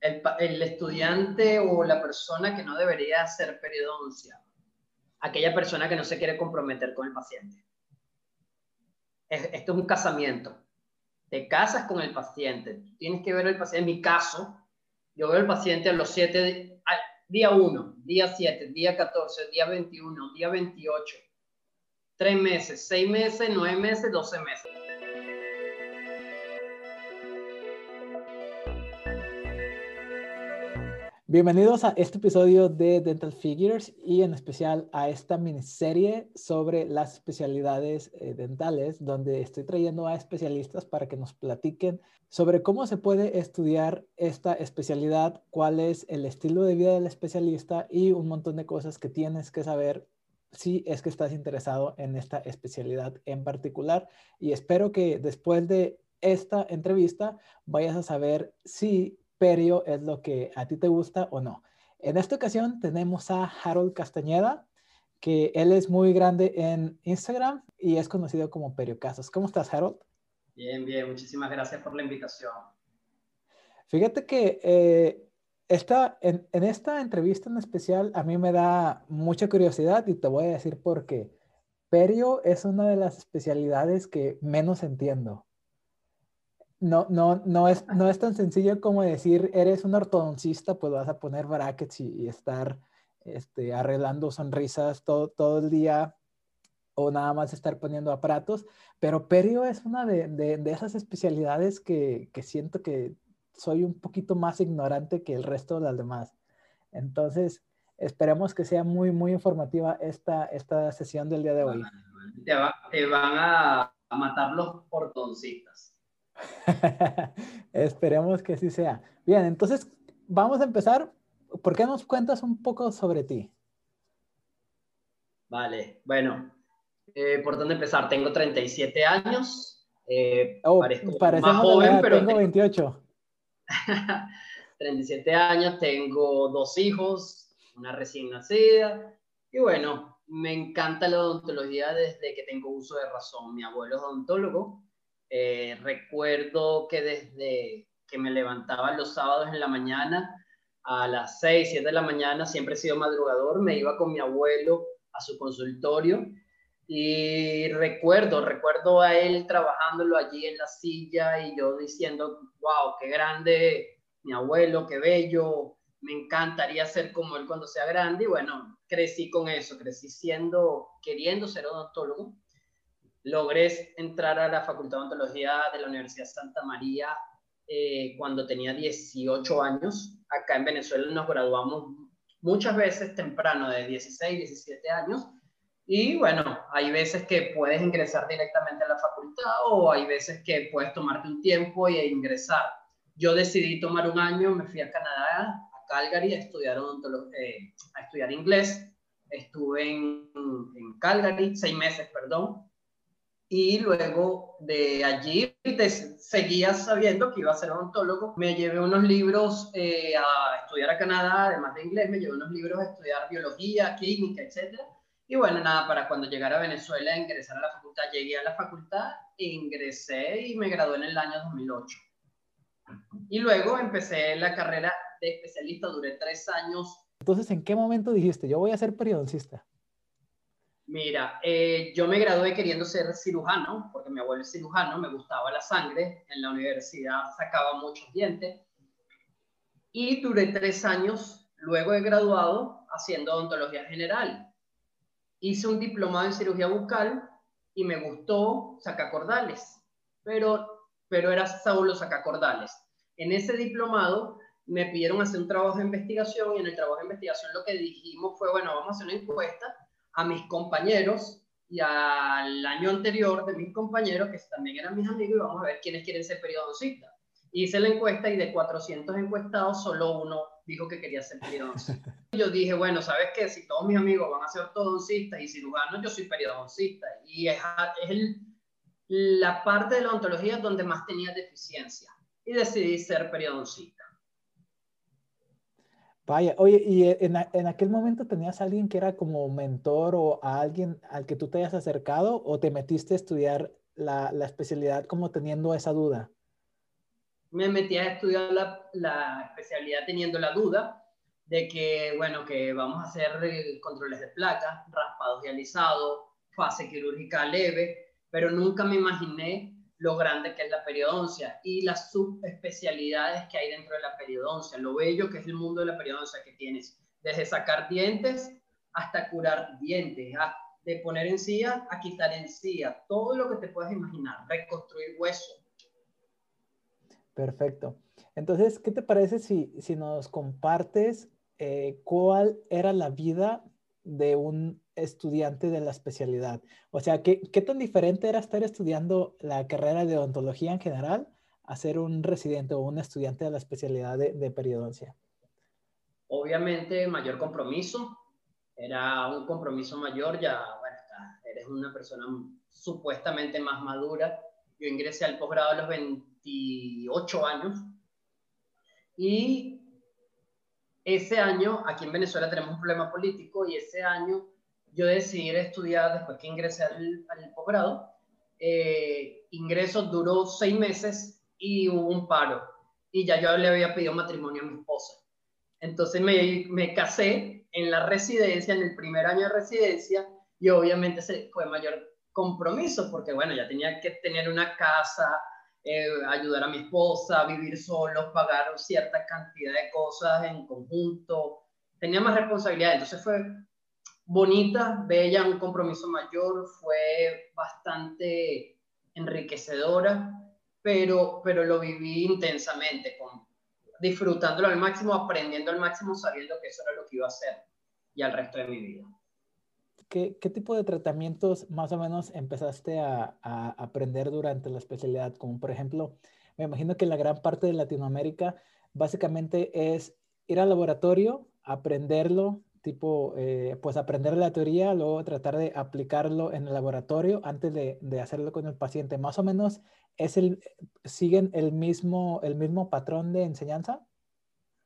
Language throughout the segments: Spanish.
el, el, estudiante o la persona que no debería hacer periodoncia, aquella persona que no se quiere comprometer con el paciente. esto es un casamiento. Te casas con el paciente. Tienes que ver el paciente. En mi caso, yo veo al paciente a los 7, día 1, día 7, día 14, día 21, día 28, 3 meses, 6 meses, 9 meses, 12 meses. Bienvenidos a este episodio de Dental Figures y en especial a esta miniserie sobre las especialidades eh, dentales, donde estoy trayendo a especialistas para que nos platiquen sobre cómo se puede estudiar esta especialidad, cuál es el estilo de vida del especialista y un montón de cosas que tienes que saber si es que estás interesado en esta especialidad en particular. Y espero que después de esta entrevista vayas a saber si Perio es lo que a ti te gusta o no. En esta ocasión tenemos a Harold Castañeda, que él es muy grande en Instagram y es conocido como Perio Casas. ¿Cómo estás, Harold? Bien, bien. Muchísimas gracias por la invitación. Fíjate que eh, esta, en, en, esta entrevista en especial a mí me da mucha curiosidad y te voy a decir por qué. Perio es una de las especialidades que menos entiendo no, no, es, no es tan sencillo como decir, eres un ortodoncista, pues vas a poner brackets y, estar este, arreglando sonrisas todo, todo el día o nada más estar poniendo aparatos, pero perio es una de, de, esas especialidades que, que, siento que soy un poquito más ignorante que el resto de las demás. Entonces, esperemos que sea muy, muy informativa esta, esta sesión del día de hoy. Te, van a, matar los ortodoncistas. Esperemos que así sea. Bien, entonces vamos a empezar. ¿Por qué nos cuentas un poco sobre ti? Vale, bueno, eh, ¿por dónde empezar? Tengo 37 años. Eh, oh, más joven, pero tengo 28. 37 años, tengo dos hijos, una recién nacida. Y bueno, me encanta la odontología desde que tengo uso de razón. Mi abuelo es odontólogo eh, recuerdo que desde que me levantaba los sábados en la mañana, a las 6, 7 de la mañana, siempre he sido madrugador, me iba con mi abuelo a su consultorio y recuerdo, recuerdo a él trabajándolo allí en la silla y yo diciendo, wow, qué grande mi abuelo, qué bello, me encantaría ser como él cuando sea grande y bueno, crecí con eso, crecí siendo, queriendo ser odontólogo logré entrar a la Facultad de Odontología de la Universidad Santa María eh, cuando tenía 18 años. Acá en Venezuela nos graduamos muchas veces temprano, de 16, 17 años. Y bueno, hay veces que puedes ingresar directamente a la facultad o hay veces que puedes tomarte un tiempo y ingresar. Yo decidí tomar un año, me fui a Canadá, a Calgary, a estudiar, eh, a estudiar inglés. Estuve en, en Calgary seis meses, perdón, y luego de allí seguía sabiendo que iba a ser odontólogo. Me llevé unos libros eh, a estudiar a Canadá, además de inglés, me llevé unos libros a estudiar biología, química, etc. Y bueno, nada, para cuando llegara a Venezuela, ingresar a la facultad, llegué a la facultad, ingresé y me gradué en el año 2008. Y luego empecé la carrera de especialista, duré tres años. Entonces, ¿en qué momento dijiste, yo voy a ser periodoncista? Mira, eh, yo me gradué queriendo ser cirujano, porque mi abuelo es cirujano, me gustaba la sangre, en la universidad sacaba muchos dientes, y duré tres años, luego de graduado, haciendo odontología general. Hice un diplomado en cirugía bucal y me gustó sacacordales, pero, pero era solo sacacordales. En ese diplomado me pidieron hacer un trabajo de investigación y en el trabajo de investigación lo que dijimos fue, bueno, vamos a hacer una encuesta a mis compañeros y al año anterior de mis compañeros, que también eran mis amigos, y vamos a ver quiénes quieren ser periodoncistas. Hice la encuesta y de 400 encuestados, solo uno dijo que quería ser periodoncista. yo dije, bueno, ¿sabes qué? Si todos mis amigos van a ser ortodoncistas y cirujanos, yo soy periodoncista. Y es, es la parte de la odontología donde más tenía deficiencia. Y decidí ser periodoncista. Vaya, oye, ¿y e, en, en, aquel momento tenías a alguien que era como mentor o a alguien al que tú te hayas acercado o te metiste a estudiar la, la especialidad como teniendo esa duda? me metí a estudiar la, la especialidad teniendo la duda de que, bueno, que vamos a hacer controles de placa, raspados y alisados, fase quirúrgica leve, pero nunca me imaginé lo grande que es la periodoncia y las subespecialidades que hay dentro de la periodoncia, lo bello que es el mundo de la periodoncia que tienes, desde sacar dientes hasta curar dientes, de poner encía a quitar encía, todo lo que te puedas imaginar, reconstruir hueso. Perfecto. Entonces, ¿qué te parece si, si nos compartes eh, cuál era la vida de un estudiante de la especialidad? O sea, ¿qué, ¿qué, tan diferente era estar estudiando la carrera de odontología en general a ser un residente o un estudiante de la especialidad de, de periodoncia? Obviamente, mayor compromiso. Era un compromiso mayor, ya, bueno, eres una persona supuestamente más madura. Yo ingresé al posgrado a los 28 años y ese año, aquí en Venezuela tenemos un problema político y ese año yo decidí estudiar después que ingresé al, posgrado. Eh, ingreso duró seis meses y hubo un paro. Y ya yo le había pedido matrimonio a mi esposa. Entonces me, me casé en la residencia, en el primer año de residencia, y obviamente se fue mayor compromiso, porque bueno, ya tenía que tener una casa, eh, ayudar a mi esposa, vivir solo, pagar cierta cantidad de cosas en conjunto. Tenía más responsabilidad, entonces fue bonita, bella, un compromiso mayor, fue bastante enriquecedora, pero, pero lo viví intensamente, con, disfrutándolo al máximo, aprendiendo al máximo, sabiendo que eso era lo que iba a hacer y al resto de mi vida. ¿Qué, ¿qué, tipo de tratamientos más o menos empezaste a, a, aprender durante la especialidad? Como por ejemplo, me imagino que la gran parte de Latinoamérica básicamente es ir al laboratorio, aprenderlo, tipo, eh, pues aprender la teoría, luego tratar de aplicarlo en el laboratorio antes de, de, hacerlo con el paciente. Más o menos, es el, ¿siguen el mismo, el mismo patrón de enseñanza?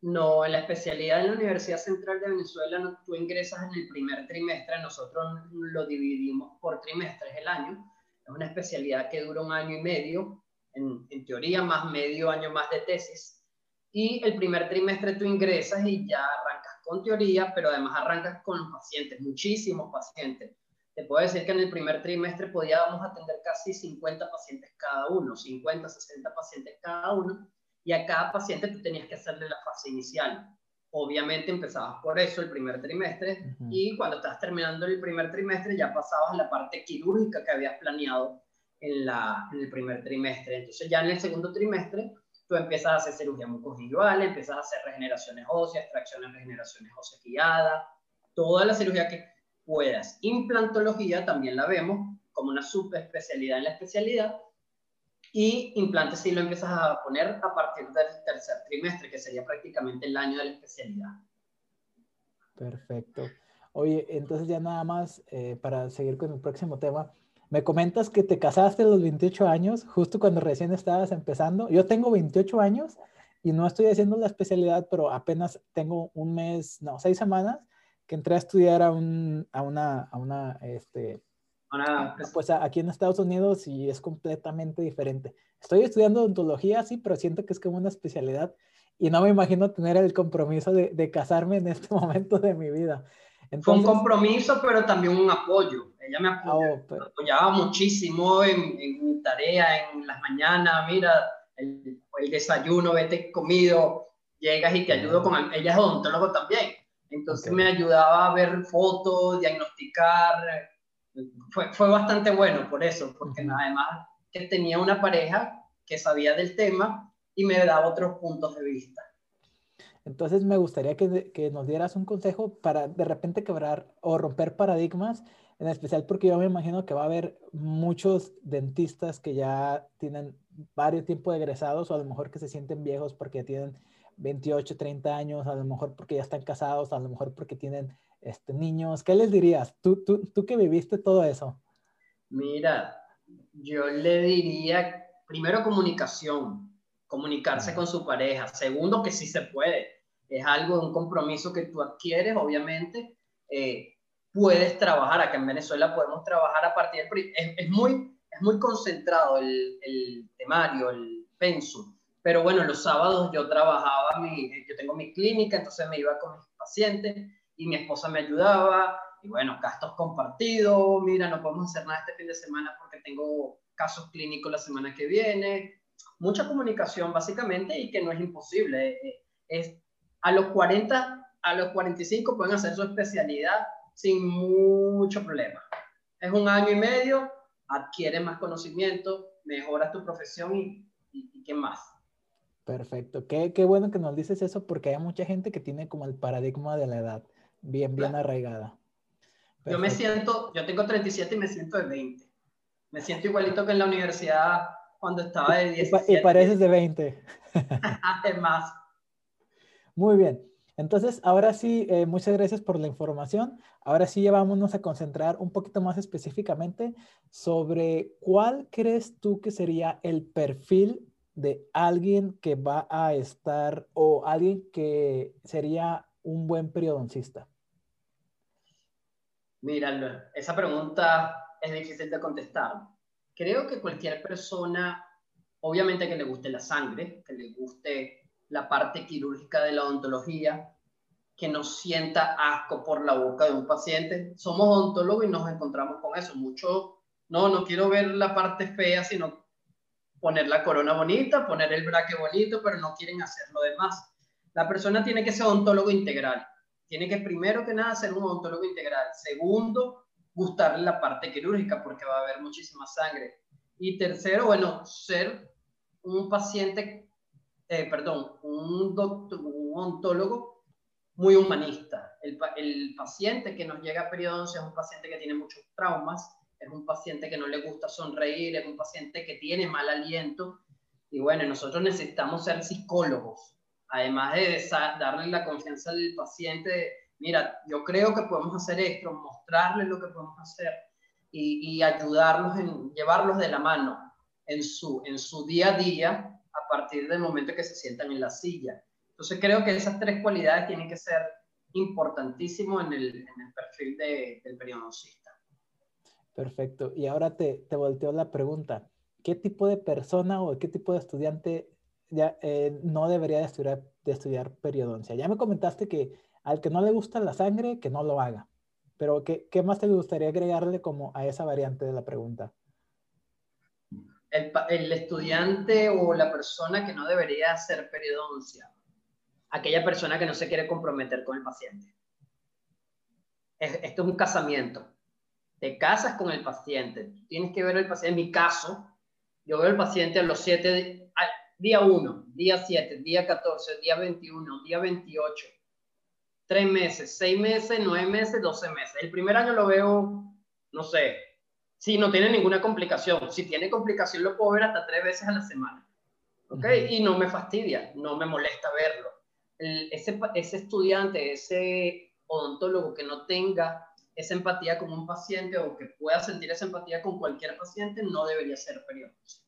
No, en la especialidad en la Universidad Central de Venezuela no, tú ingresas en el primer trimestre, nosotros lo dividimos por trimestres el año. Es una especialidad que dura un año y medio, en, en teoría más medio año más de tesis. Y el primer trimestre tú ingresas y ya arrancas con teoría, pero además arrancas con los pacientes, muchísimos pacientes. Te puedo decir que en el primer trimestre podíamos atender casi 50 pacientes cada uno, 50, 60 pacientes cada uno y a cada paciente tú tenías que hacerle la fase inicial. Obviamente empezabas por eso el primer trimestre y cuando estabas terminando el primer trimestre ya pasabas a la parte quirúrgica que habías planeado en, la, en el primer trimestre. Entonces ya en el segundo trimestre tú empiezas a hacer cirugía mucogingival, empiezas a hacer regeneraciones óseas, extracciones, regeneraciones óseas guiadas, toda la cirugía que puedas. Implantología también la vemos como una subespecialidad en la especialidad y implantes sí lo empiezas a poner a partir del tercer trimestre, que sería prácticamente el año de la especialidad. Perfecto. Oye, entonces ya nada más eh, para seguir con el próximo tema, me comentas que te casaste a los 28 años, justo cuando recién estabas empezando. Yo tengo 28 años y no estoy haciendo la especialidad, pero apenas tengo un mes, no, seis semanas que entré a estudiar a, un, a una, a una este, pues, pues aquí en Estados Unidos y es completamente diferente. Estoy estudiando odontología, sí, pero siento que es como una especialidad y no me imagino tener el compromiso de, de casarme en este momento de mi vida. Entonces, Fue un compromiso, pero también un apoyo. Ella me apoyaba, oh, apoyaba muchísimo en, en, mi tarea, en las mañanas, mira, el, el, desayuno, vete comido, llegas y te ayudo con... Ella es odontólogo también. Entonces me ayudaba a ver fotos, diagnosticar, fue, fue bastante bueno por eso, porque además que tenía una pareja que sabía del tema y me daba otros puntos de vista. Entonces me gustaría que, que, nos dieras un consejo para de repente quebrar o romper paradigmas, en especial porque yo me imagino que va a haber muchos dentistas que ya tienen varios tiempos de egresados o a lo mejor que se sienten viejos porque tienen 28, 30 años, a lo mejor porque ya están casados, a lo mejor porque tienen este, niños, ¿qué les dirías? ¿Tú, tú, tú que viviste todo eso. Mira, yo le diría, primero comunicación, comunicarse con su pareja. Segundo, que sí se puede. Es algo, un compromiso que tú adquieres, obviamente. Eh, puedes trabajar, acá en Venezuela podemos trabajar a partir del... Es, es muy, es muy concentrado el, el temario, el pensum. pero bueno, los sábados yo trabajaba, mi, yo tengo mi clínica, entonces me iba con mis pacientes y mi esposa me ayudaba, y bueno, gastos compartidos, mira, no podemos hacer nada este fin de semana porque tengo casos clínicos la semana que viene, mucha comunicación básicamente y que no es imposible, es a los 40, a los 45 pueden hacer su especialidad sin mucho problema. Es un año y medio, adquiere más conocimiento, mejoras tu profesión y, y, qué más. Perfecto. Qué, qué, bueno que nos dices eso porque hay mucha gente que tiene como el paradigma de la edad bien, bien arraigada. Yo me siento, yo tengo 37 y me siento de 20. Me siento igualito que en la universidad cuando estaba de 17. Y pareces de 20. Además. Muy bien. Entonces, ahora sí, eh, muchas gracias por la información. Ahora sí, ya vámonos a concentrar un poquito más específicamente sobre cuál crees tú que sería el perfil de alguien que va a estar o alguien que sería un buen periodoncista. Mira, esa pregunta es difícil de contestar. Creo que cualquier persona, obviamente que le guste la sangre, que le guste la parte quirúrgica de la odontología, que nos sienta asco por la boca de un paciente. Somos odontólogos y nos encontramos con eso. Mucho, no, no quiero ver la parte fea, sino poner la corona bonita, poner el braque bonito, pero no quieren hacer lo demás. La persona tiene que ser odontólogo integral. Tiene que primero que nada ser un odontólogo integral. Segundo, gustarle la parte quirúrgica porque va a haber muchísima sangre. Y tercero, bueno, ser un paciente eh, perdón, un, doctor, un ontólogo muy humanista. El, el, paciente que nos llega a periodoncia es un paciente que tiene muchos traumas, es un paciente que no le gusta sonreír, es un paciente que tiene mal aliento. Y bueno, nosotros necesitamos ser psicólogos, además de darle la confianza al paciente, mira, yo creo que podemos hacer esto, mostrarle lo que podemos hacer y, y ayudarlos, en, llevarlos de la mano en su, en su día a día a partir del momento que se sientan en la silla. Entonces creo que esas tres cualidades tienen que ser importantísimos en el, en el perfil de, del periodoncista. Perfecto. Y ahora te, te volteo la pregunta. ¿Qué tipo de persona o qué tipo de estudiante ya, eh, no debería de estudiar, de estudiar periodoncia? Ya me comentaste que al que no le gusta la sangre, que no lo haga. Pero ¿qué, qué más te gustaría agregarle como a esa variante de la pregunta? El, estudiante o la persona que no debería hacer periodoncia, aquella persona que no se quiere comprometer con el paciente. esto es un casamiento. Te casas con el paciente, tienes que ver el paciente. En mi caso, yo veo el paciente a los 7, día 1, día 7, día 14, día 21, día 28, 3 meses, 6 meses, 9 meses, 12 meses. El primer año lo veo, no sé, si no tiene ninguna complicación. Si tiene complicación, lo puedo ver hasta tres veces a la semana. ¿Ok? Y no me fastidia, no me molesta verlo. ese, ese estudiante, ese odontólogo que no tenga esa empatía con un paciente o que pueda sentir esa empatía con cualquier paciente, no debería ser periodista.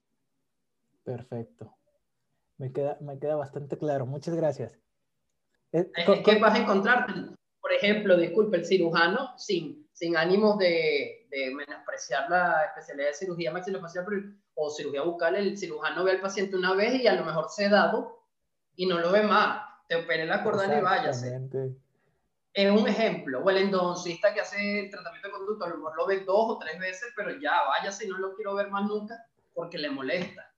Perfecto. Me queda, me queda bastante claro. Muchas gracias. Eh, ¿Qué vas a encontrarte? Por ejemplo, disculpe, el cirujano sin, sin ánimos de, de menospreciar la especialidad de cirugía maxilofacial o cirugía bucal, el cirujano ve al paciente una vez y a lo mejor se dado y no lo ve más. Te opere la cordal y váyase. Es un ejemplo. O el endodoncista que hace el tratamiento de conducto, a lo mejor lo ve dos o tres veces, pero ya váyase y no lo quiero ver más nunca porque le molesta.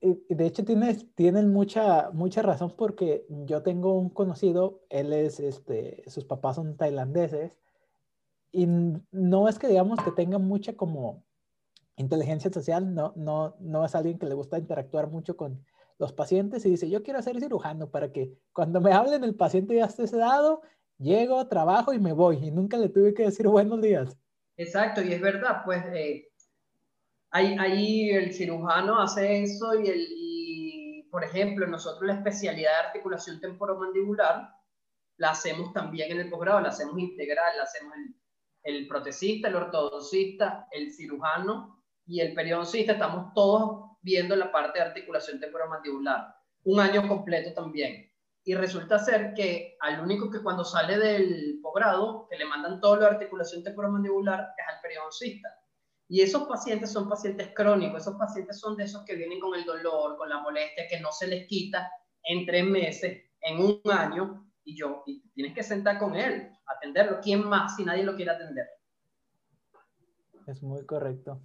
De hecho, tienes, tienen mucha, mucha razón porque yo tengo un conocido, él es, este, sus papás son tailandeses y no es que digamos que tenga mucha como inteligencia social, no, no, no es alguien que le gusta interactuar mucho con los pacientes y dice, yo quiero ser cirujano para que cuando me hablen el paciente ya esté sedado, llego, trabajo y me voy. Y nunca le tuve que decir buenos días. Exacto, y es verdad, pues eh, ahí, ahí, el cirujano hace eso y, el, y, por ejemplo, nosotros la especialidad de articulación temporomandibular la hacemos también en el posgrado, la hacemos integral, la hacemos en el protecista, el ortodoncista, el cirujano y el periodoncista, estamos todos viendo la parte de articulación temporomandibular, un año completo también. Y resulta ser que al único que cuando sale del posgrado, que le mandan todo lo de articulación temporomandibular, es al periodoncista. Y esos pacientes son pacientes crónicos, esos pacientes son de esos que vienen con el dolor, con la molestia, que no se les quita en tres meses, en un año, y yo, y tienes que sentar con él, atenderlo. ¿Quién más si nadie lo quiere atender? Es muy correcto,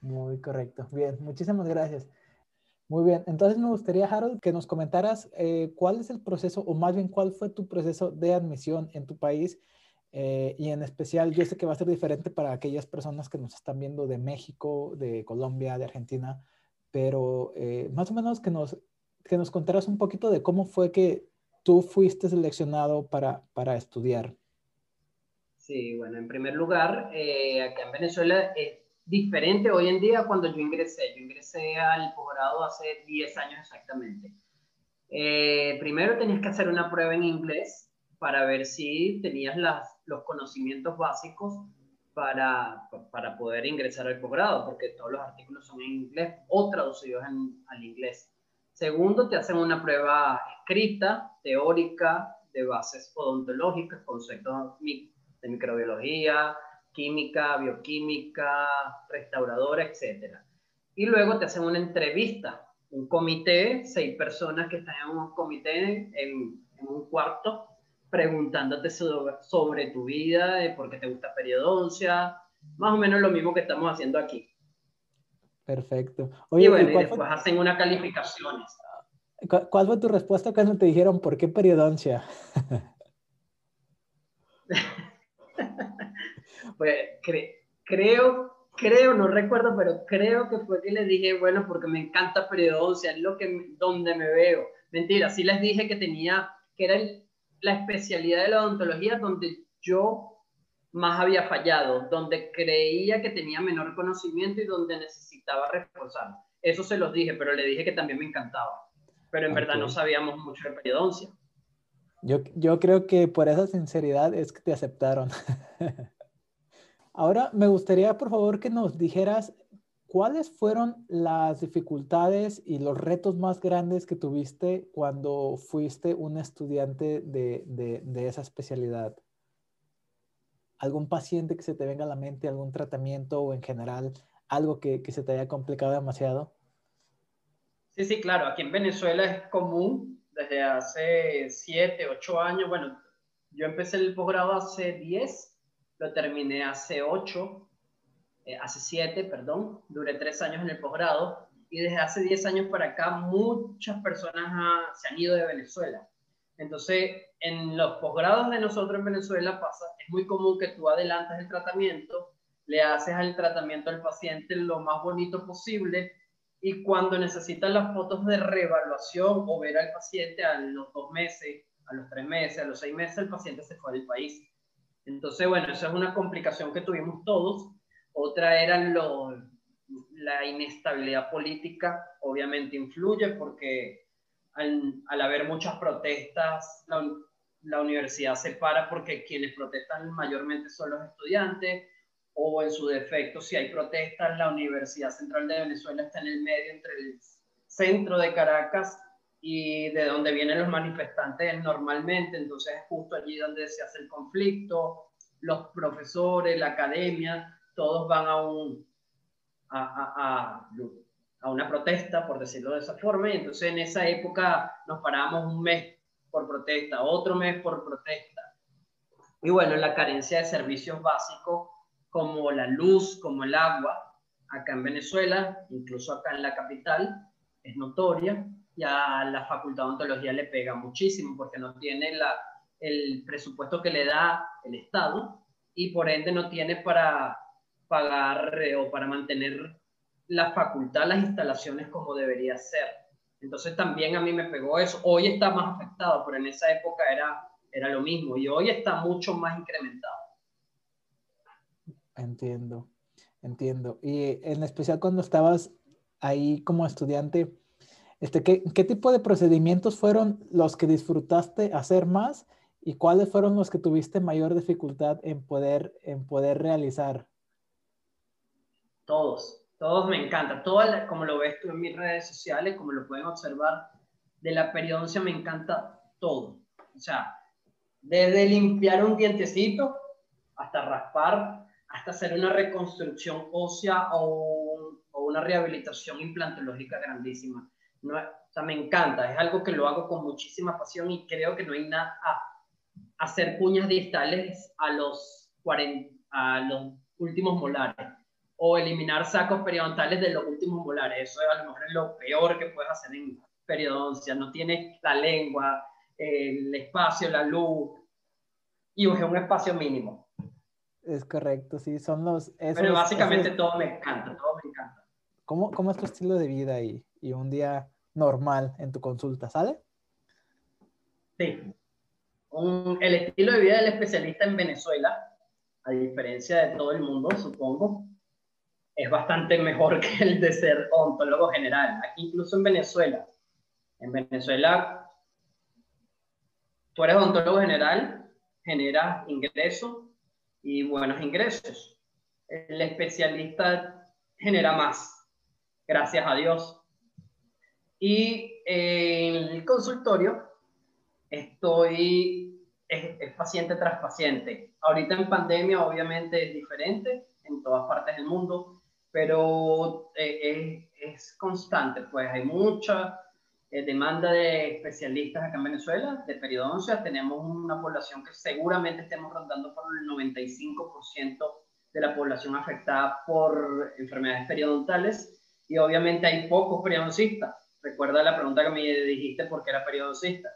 muy correcto. Bien, muchísimas gracias. Muy bien, entonces me gustaría, Harold, que nos comentaras eh, cuál es el proceso, o más bien cuál fue tu proceso de admisión en tu país, eh, y en especial yo sé que va a ser diferente para aquellas personas que nos están viendo de México, de Colombia, de Argentina, pero eh, más o menos que nos, que nos contaras un poquito de cómo fue que tú fuiste seleccionado para, para estudiar. Sí, bueno, en primer lugar, acá en Venezuela diferente hoy en día cuando yo ingresé. Yo ingresé al posgrado hace 10 años exactamente. Eh, primero tenías que hacer una prueba en inglés para ver si tenías los conocimientos básicos para, para poder ingresar al posgrado, porque todos los artículos son en inglés o traducidos al inglés. Segundo, te hacen una prueba escrita, teórica, de bases odontológicas, conceptos de microbiología, química, bioquímica, restauradora, etc. Y luego te hacen una entrevista, un comité, seis personas que están en un comité, en, un cuarto, preguntándote sobre, tu vida, de por qué te gusta periodoncia, más o menos lo mismo que estamos haciendo aquí. Perfecto. y bueno, y después hacen unas calificaciones. ¿Cuál fue tu respuesta cuando te dijeron por qué periodoncia? pues creo, creo, no recuerdo, pero creo que fue que les dije, bueno, porque me encanta periodoncia, es lo que, donde me veo. Mentira, sí les dije que tenía, que era la especialidad de la odontología donde yo más había fallado, donde creía que tenía menor conocimiento y donde necesitaba reforzar. Eso se los dije, pero le dije que también me encantaba. Pero en verdad no sabíamos mucho de periodoncia. Yo, yo creo que por esa sinceridad es que te aceptaron. Ahora me gustaría, por favor, que nos dijeras cuáles fueron las dificultades y los retos más grandes que tuviste cuando fuiste un estudiante de, esa especialidad. ¿Algún paciente que se te venga a la mente, algún tratamiento o en general algo que, se te haya complicado demasiado? Sí, sí, claro. Aquí en Venezuela es común desde hace siete, ocho años. Bueno, yo empecé el posgrado hace diez lo terminé hace ocho, eh, hace siete, perdón, duré tres años en el posgrado y desde hace diez años para acá muchas personas se han ido de Venezuela. Entonces, en los posgrados de nosotros en Venezuela pasa, es muy común que tú adelantas el tratamiento, le haces al tratamiento al paciente lo más bonito posible y cuando necesitas las fotos de reevaluación o ver al paciente a los dos meses, a los tres meses, a los seis meses, el paciente se fue del país. Entonces, bueno, esa es una complicación que tuvimos todos. Otra era lo, la inestabilidad política, obviamente influye porque al, haber muchas protestas, la, la, universidad se para porque quienes protestan mayormente son los estudiantes, o en su defecto, si hay protestas, la Universidad Central de Venezuela está en el medio entre el centro de Caracas y de donde vienen los manifestantes normalmente, entonces es justo allí donde se hace el conflicto, los profesores, la academia, todos van a, un, a, a, a, una protesta, por decirlo de esa forma, entonces en esa época nos parábamos un mes por protesta, otro mes por protesta. Y bueno, la carencia de servicios básicos como la luz, como el agua, acá en Venezuela, incluso acá en la capital, es notoria y a la Facultad de Ontología le pega muchísimo porque no tiene la, el presupuesto que le da el Estado y por ende no tiene para pagar eh, o para mantener la facultad, las instalaciones como debería ser. Entonces también a mí me pegó eso. Hoy está más afectado, pero en esa época era, era lo mismo y hoy está mucho más incrementado. Entiendo, entiendo. Y en especial cuando estabas ahí como estudiante, este, ¿qué, ¿Qué tipo de procedimientos fueron los que disfrutaste hacer más y cuáles fueron los que tuviste mayor dificultad en poder, en poder realizar? Todos, todos me encantan. Todo, como lo ves tú en mis redes sociales, como lo pueden observar, de la periodoncia me encanta todo. O sea, desde limpiar un dientecito hasta raspar, hasta hacer una reconstrucción ósea o, una rehabilitación implantológica grandísima. No, o sea, me encanta, es algo que lo hago con muchísima pasión y creo que no hay nada a hacer puñas distales a los, 40, a los últimos molares o eliminar sacos periodontales de los últimos molares. Eso es a lo mejor lo peor que puedes hacer en periodoncia. No tienes la lengua, el espacio, la luz y es un espacio mínimo. Es correcto, sí, son los... Pero básicamente todo me encanta, todo me encanta. ¿Cómo, ¿Cómo, es tu estilo de vida ahí y un día normal en tu consulta, sale? Sí. el estilo de vida del especialista en Venezuela, a diferencia de todo el mundo, supongo, es bastante mejor que el de ser ontólogo general. Aquí incluso en Venezuela, en Venezuela, tú eres ontólogo general, generas ingresos y buenos ingresos. El especialista genera más, gracias a Dios. Y en el consultorio estoy, es, paciente tras paciente. Ahorita en pandemia obviamente es diferente en todas partes del mundo, pero eh, es, es, constante, pues hay mucha eh, demanda de especialistas acá en Venezuela, de periodoncia. Tenemos una población que seguramente estemos rondando por el 95% de la población afectada por enfermedades periodontales y obviamente hay pocos periodoncistas. Recuerda la pregunta que me dijiste por qué era periodoncista.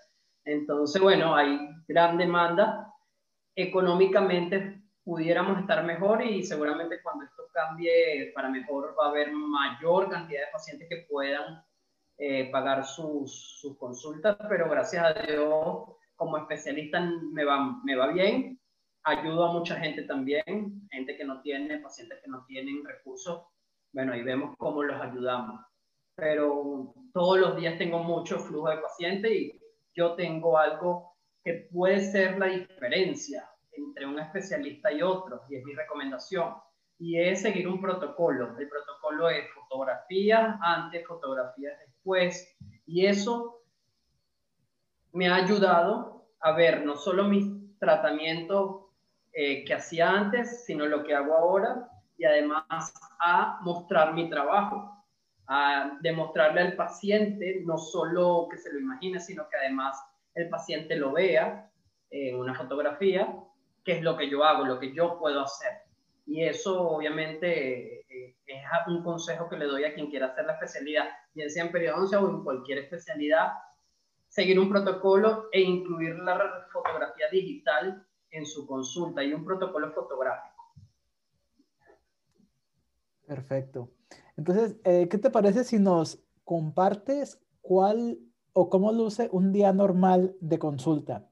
Entonces, bueno, hay gran demanda. Económicamente pudiéramos estar mejor y seguramente cuando esto cambie para mejor va a haber mayor cantidad de pacientes que puedan eh, pagar sus, sus, consultas, pero gracias a Dios, como especialista me va, me va bien. Ayudo a mucha gente también, gente que no tiene, pacientes que no tienen recursos. Bueno, ahí vemos cómo los ayudamos. Pero todos los días tengo mucho flujo de pacientes y yo tengo algo que puede ser la diferencia entre un especialista y otro, y es mi recomendación y es seguir un protocolo. El protocolo es fotografía antes, fotografías después, y eso me ha ayudado a ver no solo mis tratamientos eh, que hacía antes, sino lo que hago ahora, y además a mostrar mi trabajo, a demostrarle al paciente no solo que se lo imagine, sino que además el paciente lo vea en una fotografía, qué es lo que yo hago, lo que yo puedo hacer. Y eso obviamente eh, es un consejo que le doy a quien quiera hacer la especialidad, bien sea en periodoncia o en cualquier especialidad, seguir un protocolo e incluir la fotografía digital en su consulta y un protocolo fotográfico. Perfecto. Entonces, eh, ¿qué te parece si nos compartes cuál o cómo luce un día normal de consulta?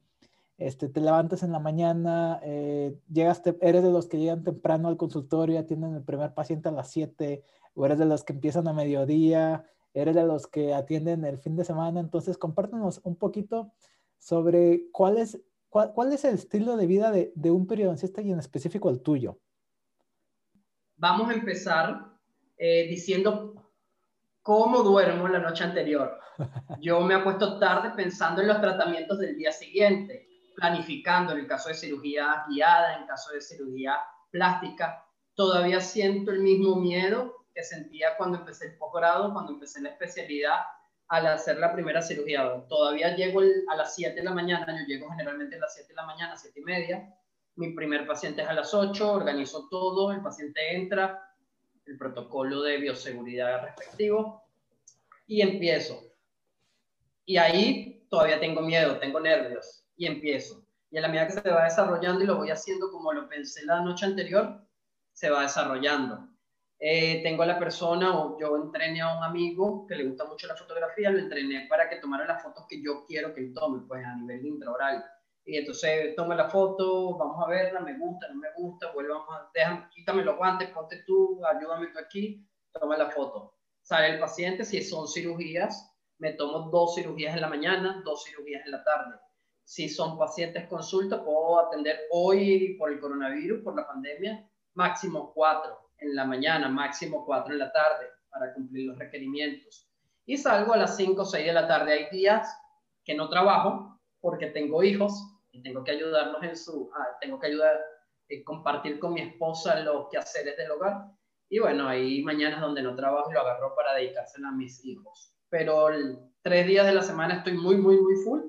Este, te levantas en la mañana, eh, llegas, eres de los que llegan temprano al consultorio, atienden el primer paciente a las 7, o eres de los que empiezan a mediodía, eres de los que atienden el fin de semana. Entonces, compártenos un poquito sobre cuál es, cuál, es el estilo de vida de, de, un periodoncista y en específico el tuyo. Vamos a empezar eh, diciendo cómo duermo la noche anterior. Yo me acuesto tarde pensando en los tratamientos del día siguiente planificando en el caso de cirugía guiada, en caso de cirugía plástica. Todavía siento el mismo miedo que sentía cuando empecé el posgrado, cuando empecé la especialidad, al hacer la primera cirugía. Todavía llego a las 7 de la mañana, yo llego generalmente a las 7 de la mañana, 7 y media. Mi primer paciente es a las 8, organizo todo, el paciente entra, el protocolo de bioseguridad respectivo y empiezo. Y ahí todavía tengo miedo, tengo nervios y empiezo. Y a la medida que se va desarrollando y lo voy haciendo como lo pensé la noche anterior, se va desarrollando. Eh, tengo a la persona, o yo entrené a un amigo que le gusta mucho la fotografía, lo entrené para que tomara las fotos que yo quiero que él tome, pues a nivel intraoral. Y entonces toma la foto, vamos a verla, me gusta, no me gusta, vuelvamos déjame, quítame los guantes, ponte tú, ayúdame tú aquí, toma la foto. Sale el paciente, si son cirugías, me tomo dos cirugías en la mañana, dos cirugías en la tarde si son pacientes consulta, puedo atender hoy por el coronavirus, por la pandemia, máximo cuatro en la mañana, máximo cuatro en la tarde para cumplir los requerimientos. Y salgo a las 5 o 6 de la tarde. Hay días que no trabajo porque tengo hijos y tengo que ayudarlos en su, ah, tengo que ayudar eh, compartir con mi esposa los quehaceres del hogar. Y bueno, hay mañanas donde no trabajo y lo agarro para dedicárselo a mis hijos. Pero tres días de la semana estoy muy, muy, muy full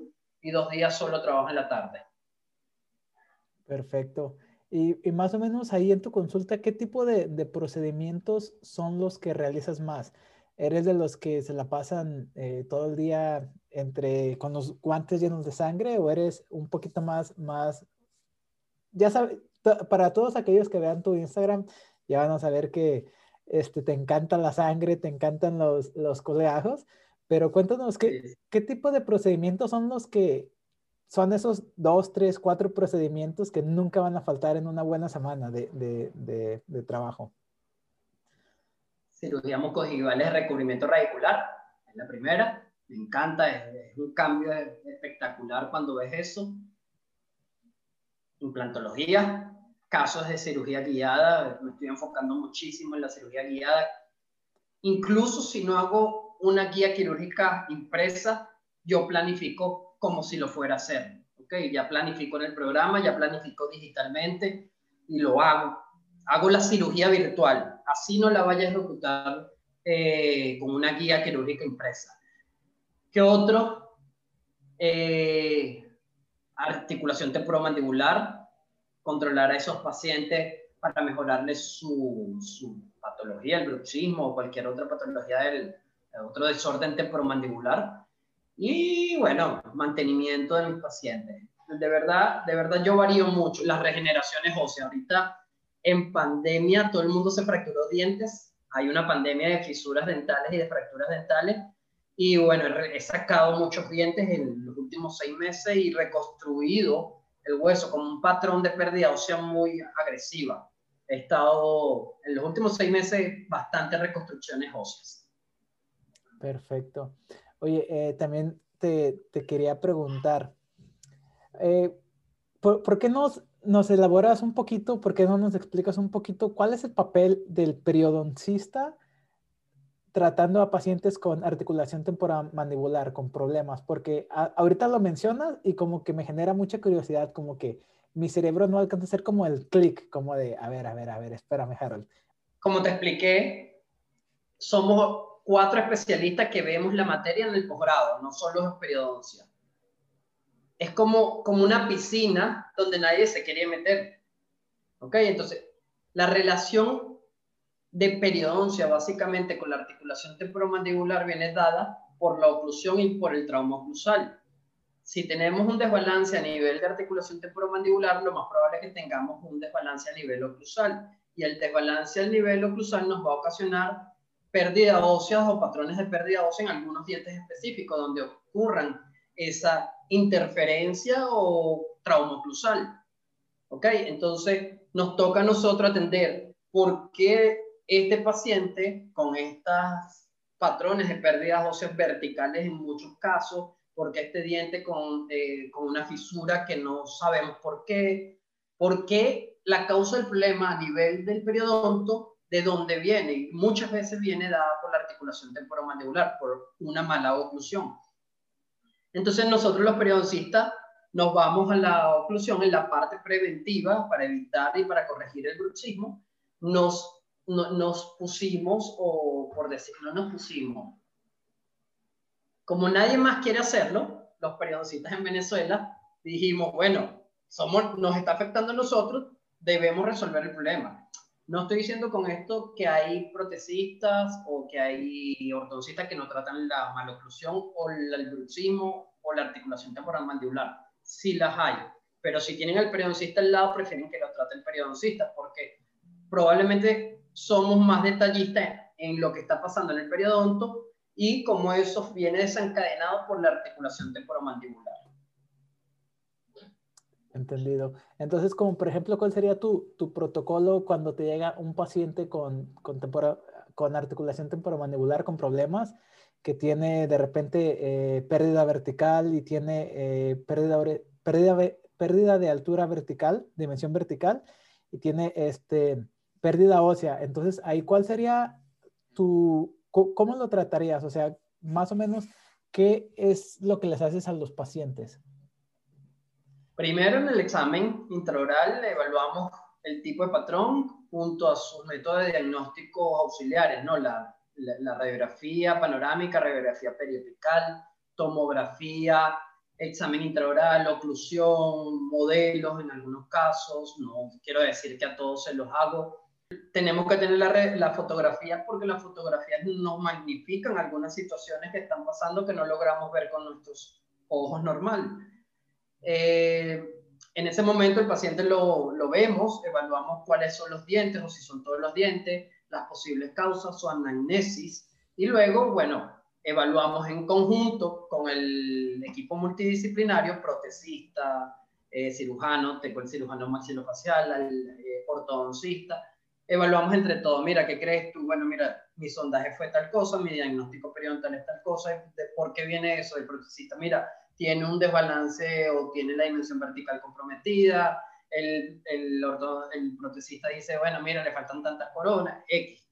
y dos días solo trabajo en la tarde. Perfecto. Y, más o menos ahí en tu consulta, ¿qué tipo de, procedimientos son los que realizas más? ¿Eres de los que se la pasan eh, todo el día entre con los guantes llenos de sangre o eres un poquito más, más, ya sabes, para todos aquellos que vean tu Instagram, ya van a saber que este, te encanta la sangre, te encantan los, los coleajos, pero cuéntanos, ¿qué, ¿qué tipo de procedimientos son los que son esos dos, tres, cuatro procedimientos que nunca van a faltar en una buena semana de, de, de, trabajo. Cirugía mucogival es recubrimiento radicular, es la primera. Me encanta, es, un cambio espectacular cuando ves eso. Implantología, casos de cirugía guiada, me estoy enfocando muchísimo en la cirugía guiada. Incluso si no hago una guía quirúrgica impresa, yo planifico como si lo fuera a hacer. ¿ok? Ya planifico en el programa, ya planifico digitalmente y lo hago. Hago la cirugía virtual, así no la vaya a ejecutar eh, con una guía quirúrgica impresa. ¿Qué otro? Eh, articulación temporomandibular, controlar a esos pacientes para mejorarles su, su patología, el bruxismo o cualquier otra patología del otro desorden temporomandibular y bueno, mantenimiento de mis pacientes. De verdad, de verdad yo varío mucho. Las regeneraciones óseas. Ahorita en pandemia todo el mundo se fracturó dientes. Hay una pandemia de fisuras dentales y de fracturas dentales. Y bueno, he sacado muchos dientes en los últimos seis meses y reconstruido el hueso con un patrón de pérdida ósea muy agresiva. He estado en los últimos seis meses bastante reconstrucciones óseas. Perfecto. Oye, eh, también te, quería preguntar, eh, ¿por, qué nos, nos elaboras un poquito, por qué no nos explicas un poquito cuál es el papel del periodoncista tratando a pacientes con articulación temporal mandibular, con problemas? Porque ahorita lo mencionas y como que me genera mucha curiosidad, como que mi cerebro no alcanza a hacer como el clic, como de, a ver, a ver, a ver, espérame, Harold. Como te expliqué, somos cuatro especialistas que vemos la materia en el posgrado, no solo es periodoncia. Es como, como una piscina donde nadie se quiere meter. ¿Ok? Entonces, la relación de periodoncia básicamente con la articulación temporomandibular viene dada por la oclusión y por el trauma oclusal. Si tenemos un desbalance a nivel de articulación temporomandibular, lo más probable es que tengamos un desbalance a nivel oclusal. Y el desbalance al nivel oclusal nos va a ocasionar pérdida ósea o patrones de pérdida ósea en algunos dientes específicos donde ocurran esa interferencia o trauma oclusal. ¿Ok? Entonces nos toca a nosotros atender por qué este paciente con estos patrones de pérdidas óseas verticales en muchos casos, porque este diente con, eh, con una fisura que no sabemos por qué, por qué la causa del problema a nivel del periodonto de dónde viene. Muchas veces viene dada por la articulación temporomandibular, por una mala oclusión. Entonces nosotros los periodoncistas nos vamos a la oclusión en la parte preventiva para evitar y para corregir el bruxismo. Nos, nos pusimos, o por decirlo, nos pusimos. Como nadie más quiere hacerlo, los periodoncistas en Venezuela dijimos, bueno, somos, nos está afectando a nosotros, debemos resolver el problema. No estoy diciendo con esto que hay protesistas o que hay ortodoncistas que no tratan la maloclusión o el bruxismo o la articulación temporal mandibular. Sí las hay, pero si tienen al periodoncista al lado, prefieren que lo trate el periodoncista porque probablemente somos más detallistas en lo que está pasando en el periodonto y cómo eso viene desencadenado por la articulación temporomandibular. Entendido. Entonces, como por ejemplo, ¿cuál sería tu, tu protocolo cuando te llega un paciente con, con, con articulación temporomandibular con problemas, que tiene de repente eh, pérdida vertical y tiene eh, pérdida, pérdida, pérdida de altura vertical, dimensión vertical, y tiene este, pérdida ósea? Entonces, ahí, ¿cuál sería tu, cómo lo tratarías? O sea, más o menos, ¿qué es lo que les haces a los pacientes? Primero en el examen intraoral evaluamos el tipo de patrón junto a sus métodos de diagnóstico auxiliares, ¿no? La, radiografía panorámica, radiografía periapical, tomografía, examen intraoral, oclusión, modelos en algunos casos, no quiero decir que a todos se los hago. Tenemos que tener la, la fotografía porque las fotografías nos magnifican algunas situaciones que están pasando que no logramos ver con nuestros ojos normales. Eh, en ese momento el paciente lo, lo, vemos, evaluamos cuáles son los dientes o si son todos los dientes, las posibles causas, su anamnesis y luego, bueno, evaluamos en conjunto con el equipo multidisciplinario, protesista, eh, cirujano, tengo el cirujano maxilofacial, el eh, ortodoncista, evaluamos entre todos, mira, ¿qué crees tú? Bueno, mira, mi sondaje fue tal cosa, mi diagnóstico periodontal es tal cosa, ¿de ¿por qué viene eso? El protesista, mira, tiene un desbalance o tiene la dimensión vertical comprometida, el, el, el protesista dice, bueno, mira, le faltan tantas coronas, X.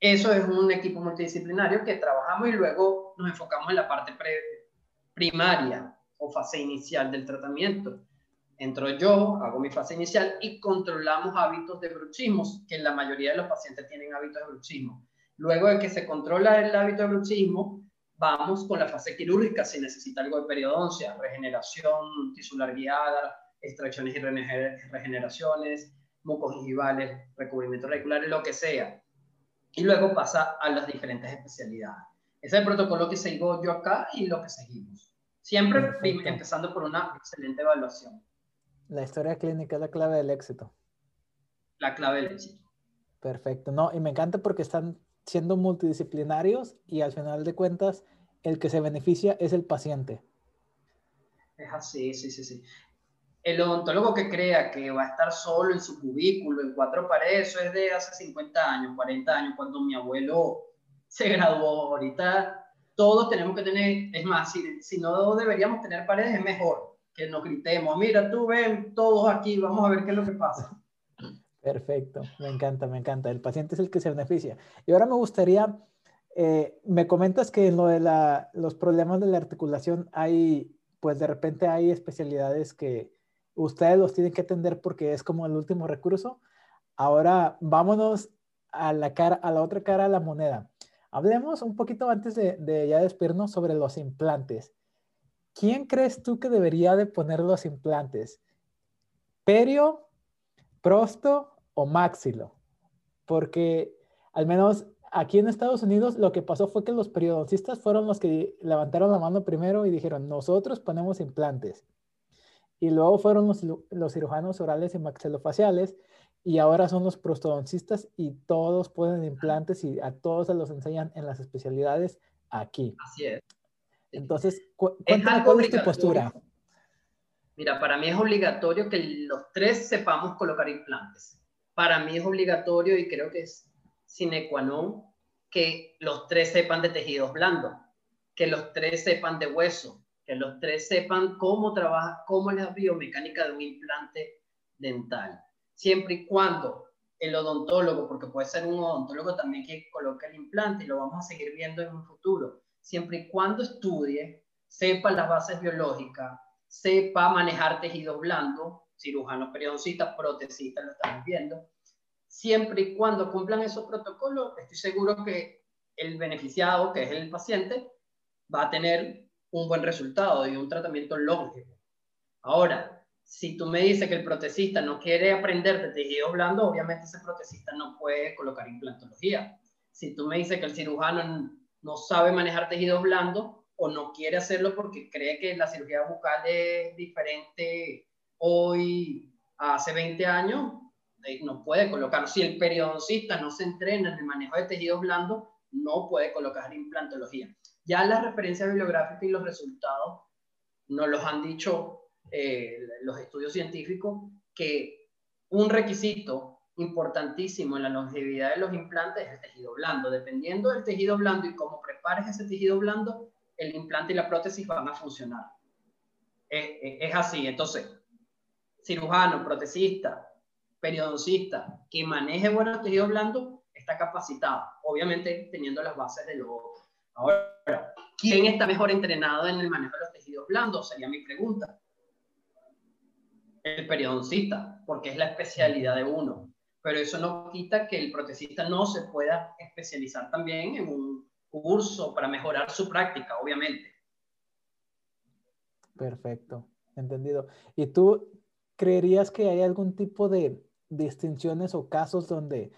Eso es un equipo multidisciplinario que trabajamos y luego nos enfocamos en la parte primaria o fase inicial del tratamiento. Entro yo, hago mi fase inicial y controlamos hábitos de bruxismo, que la mayoría de los pacientes tienen hábitos de bruxismo. Luego de que se controla el hábito de bruxismo, vamos con la fase quirúrgica si necesita algo de periodoncia, regeneración tisular guiada, extracciones y regeneraciones, mucos gingivales, recubrimientos regulares, lo que sea. Y luego pasa a las diferentes especialidades. Ese es el protocolo que sigo yo acá y lo que seguimos. Siempre empezando por una excelente evaluación. La historia clínica es la clave del éxito. La clave del éxito. Perfecto. No, y me encanta porque están siendo multidisciplinarios y al final de cuentas el que se beneficia es el paciente. Es así, sí, sí, sí. El odontólogo que crea que va a estar solo en su cubículo, en cuatro paredes, eso es de hace 50 años, 40 años, cuando mi abuelo se graduó. Ahorita todos tenemos que tener, es más, si, si no deberíamos tener paredes, es mejor que nos gritemos, mira, tú ven todos aquí, vamos a ver qué es lo que pasa. Perfecto, me encanta, me encanta. El paciente es el que se beneficia. Y ahora me gustaría, eh, me comentas que en lo de la, los problemas de la articulación hay, pues de repente hay especialidades que ustedes los tienen que atender porque es como el último recurso. Ahora vámonos a la, cara, a la otra cara de la moneda. Hablemos un poquito antes de, ya despedirnos sobre los implantes. ¿Quién crees tú que debería de poner los implantes? ¿Perio, Prosto o Maxilo, porque al menos aquí en Estados Unidos lo que pasó fue que los periodoncistas fueron los que levantaron la mano primero y dijeron, nosotros ponemos implantes. Y luego fueron los, los cirujanos orales y maxilofaciales y ahora son los prostodoncistas y todos ponen implantes y a todos se los enseñan en las especialidades aquí. Así es. Entonces, cuéntame cuál es tu postura. Mira, para mí es obligatorio que los tres sepamos colocar implantes para mí es obligatorio y creo que es sine qua non que los tres sepan de tejidos blandos, que los tres sepan de hueso, que los tres sepan cómo trabaja, cómo es la biomecánica de un implante dental. Siempre y cuando el odontólogo, porque puede ser un odontólogo también que coloque el implante y lo vamos a seguir viendo en un futuro, siempre y cuando estudie, sepa las bases biológicas, sepa manejar tejidos blandos, cirujanos periodoncistas, protesistas, lo estamos viendo. Siempre y cuando cumplan esos protocolos, estoy seguro que el beneficiado, que es el paciente, va a tener un buen resultado y un tratamiento longevo. Ahora, si tú me dices que el protesista no quiere aprender de tejido blando, obviamente ese protesista no puede colocar implantología. Si tú me dices que el cirujano no sabe manejar tejidos blandos o no quiere hacerlo porque cree que la cirugía bucal es diferente hoy, hace 20 años, no puede colocar. Si el periodoncista no se entrena en el manejo de tejidos blandos, no puede colocar implantología. Ya las referencias bibliográficas y los resultados nos los han dicho eh, los estudios científicos que un requisito importantísimo en la longevidad de los implantes es el tejido blando. Dependiendo del tejido blando y cómo prepares ese tejido blando, el implante y la prótesis van a funcionar. Eh, es así. Entonces, cirujano, protesista, periodoncista que maneje buenos tejidos blandos está capacitado, obviamente teniendo las bases de lo otro. Ahora, ¿quién está mejor entrenado en el manejo de los tejidos blandos? Sería mi pregunta. el periodoncista, porque es la especialidad de uno. Pero eso no quita que el protecista no se pueda especializar también en un curso para mejorar su práctica, obviamente. Perfecto, entendido. ¿Y tú creerías que hay algún tipo de distinciones o casos donde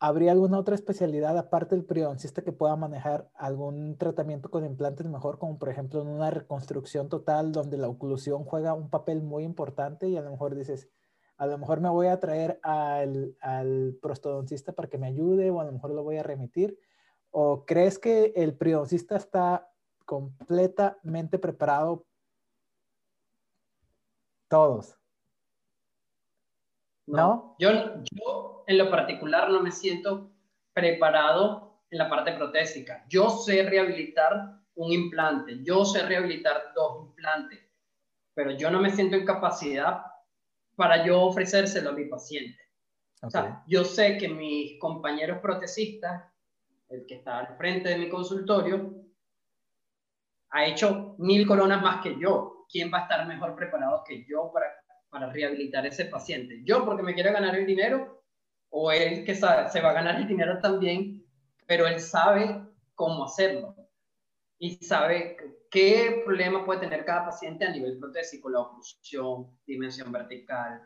habría alguna otra especialidad aparte del periodoncista que pueda manejar algún tratamiento con implantes mejor, como por ejemplo en una reconstrucción total donde la oclusión juega un papel muy importante y a lo mejor dices, a lo mejor me voy a traer al, al prostodoncista para que me ayude o a lo mejor lo voy a remitir? ¿O crees que el periodoncista está completamente preparado? Todos. ¿No? Yo, yo en lo particular no me siento preparado en la parte protésica. Yo sé rehabilitar un implante, yo sé rehabilitar dos implantes, pero yo no me siento en capacidad para yo ofrecérselo a mi paciente. O sea, yo sé que mis compañeros protesistas, el que está al frente de mi consultorio, ha hecho mil coronas más que yo. ¿Quién va a estar mejor preparado que yo para para rehabilitar ese paciente. Yo porque me quiero ganar el dinero o él que se va a ganar el dinero también, pero él sabe cómo hacerlo y sabe qué problema puede tener cada paciente a nivel protésico, la oclusión, dimensión vertical,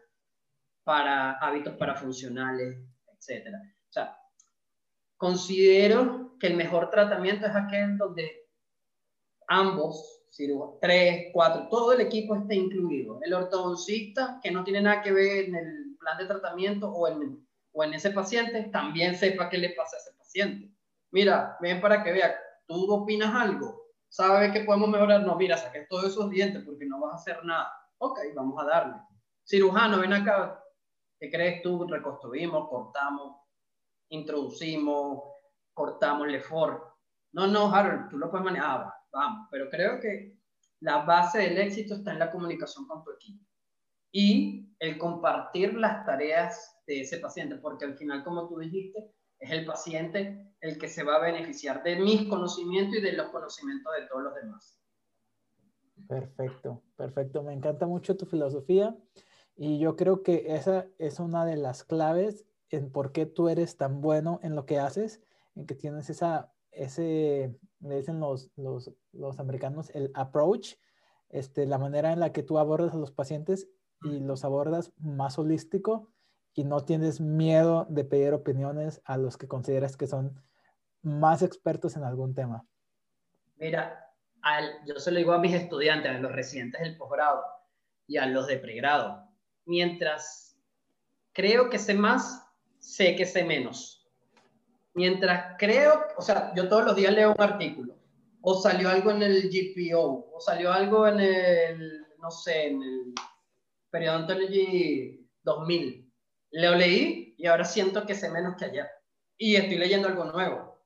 para hábitos parafuncionales, etc. O sea, considero que el mejor tratamiento es aquel donde ambos tres, cuatro, todo el equipo está incluido. El ortodoncista, que no tiene nada que ver en el plan de tratamiento o en, o en ese paciente, también sepa qué le pasa a ese paciente. Mira, ven para que vea, ¿tú opinas algo? ¿Sabe que podemos mejorar? No, mira, saqué todos esos dientes porque no vas a hacer nada. Ok, vamos a darle. Cirujano, ven acá. ¿Qué crees tú? Reconstruimos, cortamos, introducimos, cortamos el for. No, no, Harold, tú lo puedes manejar. Ah, vamos, pero creo que la base del éxito está en la comunicación con tu equipo y el compartir las tareas de ese paciente, porque al final, como tú dijiste, es el paciente el que se va a beneficiar de mis conocimientos y de los conocimientos de todos los demás. Perfecto, perfecto. Me encanta mucho tu filosofía y yo creo que esa es una de las claves en por qué tú eres tan bueno en lo que haces, en que tienes esa, ese, le dicen los, los, los, americanos, el approach, este, la manera en la que tú abordas a los pacientes y los abordas más holístico y no tienes miedo de pedir opiniones a los que consideras que son más expertos en algún tema. Mira, al, yo se lo digo a mis estudiantes, a los residentes del posgrado y a los de pregrado. Mientras creo que sé más, sé que sé menos mientras creo, o sea, yo todos los días leo un artículo, o salió algo en el GPO, o salió algo en el, no sé, en el Periodontology 2000. Lo leí y ahora siento que sé menos que ayer. Y estoy leyendo algo nuevo.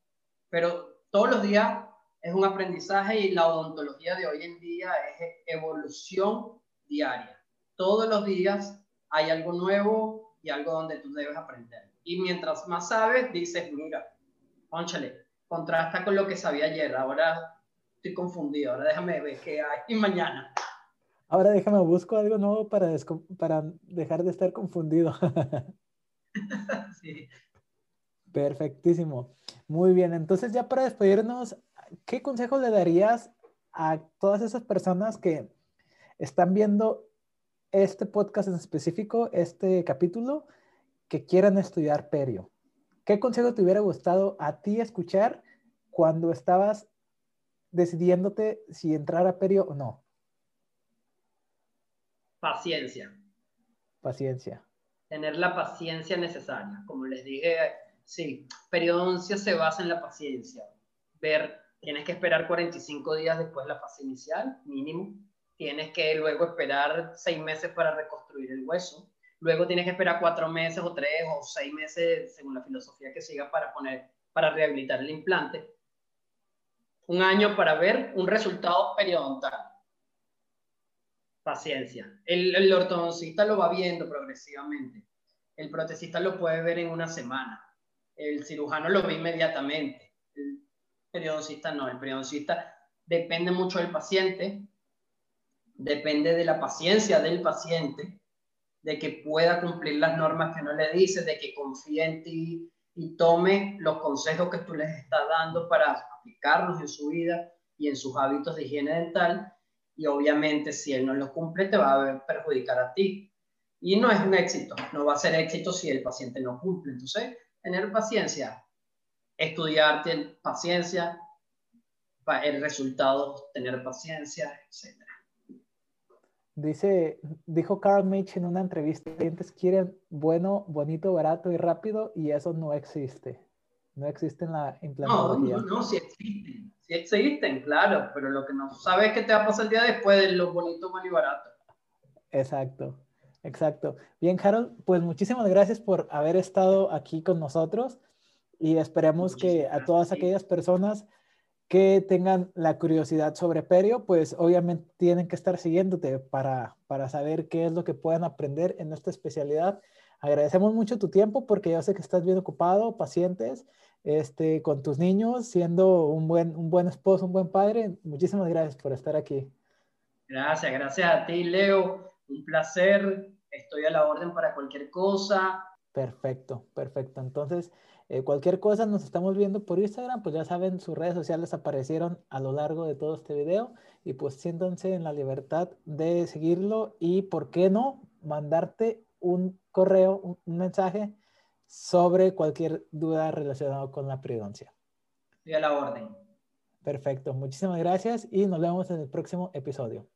Pero todos los días es un aprendizaje y la odontología de hoy en día es evolución diaria. Todos los días hay algo nuevo y algo donde tú debes aprender. Y mientras más sabes, dices, mira, conchale, contrasta con lo que sabía ayer, ahora estoy confundido, ahora déjame ver qué hay mañana. Ahora déjame busco algo nuevo para, para dejar de estar confundido. sí. Perfectísimo. Muy bien, entonces ya para despedirnos, ¿qué consejo le darías a todas esas personas que están viendo este podcast en específico, este capítulo, que quieran estudiar perio. ¿Qué consejo te hubiera gustado a ti escuchar cuando estabas decidiéndote si entrar a perio o no? Paciencia. Paciencia. Tener la paciencia necesaria. Como les dije, sí, periodoncia se basa en la paciencia. Ver, tienes que esperar 45 días después de la fase inicial, mínimo. Tienes que luego esperar seis meses para reconstruir el hueso Luego tienes que esperar cuatro meses o tres o seis meses, según la filosofía que siga, para poner, para rehabilitar el implante. Un año para ver un resultado periodontal. Paciencia. El, el ortodoncista lo va viendo progresivamente. El protecista lo puede ver en una semana. El cirujano lo ve inmediatamente. El periodoncista no. El periodoncista depende mucho del paciente, depende de la paciencia del paciente de que pueda cumplir las normas que no le dices, de que confíe en ti y tome los consejos que tú les estás dando para aplicarlos en su vida y en sus hábitos de higiene dental. Y obviamente si él no los cumple, te va a perjudicar a ti. Y no es un éxito, no va a ser éxito si el paciente no cumple. Entonces, tener paciencia, estudiar, tener paciencia, el resultado, tener paciencia, etc. Dice, dijo Carl Mitch en una entrevista, clientes quieren bueno, bonito, barato y rápido y eso no existe. No existe en la implantología. No, no, no, sí existen. Sí existen, claro, pero lo que no sabes es que te va a pasar el día después de lo bonito, bueno y barato. Exacto, exacto. Bien, Harold, pues muchísimas gracias por haber estado aquí con nosotros y esperemos que a todas aquellas personas que tengan la curiosidad sobre Perio, pues obviamente tienen que estar siguiéndote para, para saber qué es lo que puedan aprender en esta especialidad. Agradecemos mucho tu tiempo porque yo sé que estás bien ocupado, pacientes, este, con tus niños, siendo un buen, un buen esposo, un buen padre. Muchísimas gracias por estar aquí. Gracias, gracias a ti, Leo. Un placer. Estoy a la orden para cualquier cosa. Perfecto, perfecto. Entonces, eh, cualquier cosa nos estamos viendo por Instagram, pues ya saben, sus redes sociales aparecieron a lo largo de todo este video y pues siéntanse en la libertad de seguirlo y, ¿por qué no?, mandarte un correo, un, mensaje sobre cualquier duda relacionada con la periodoncia. Y a la orden. Perfecto, muchísimas gracias y nos vemos en el próximo episodio.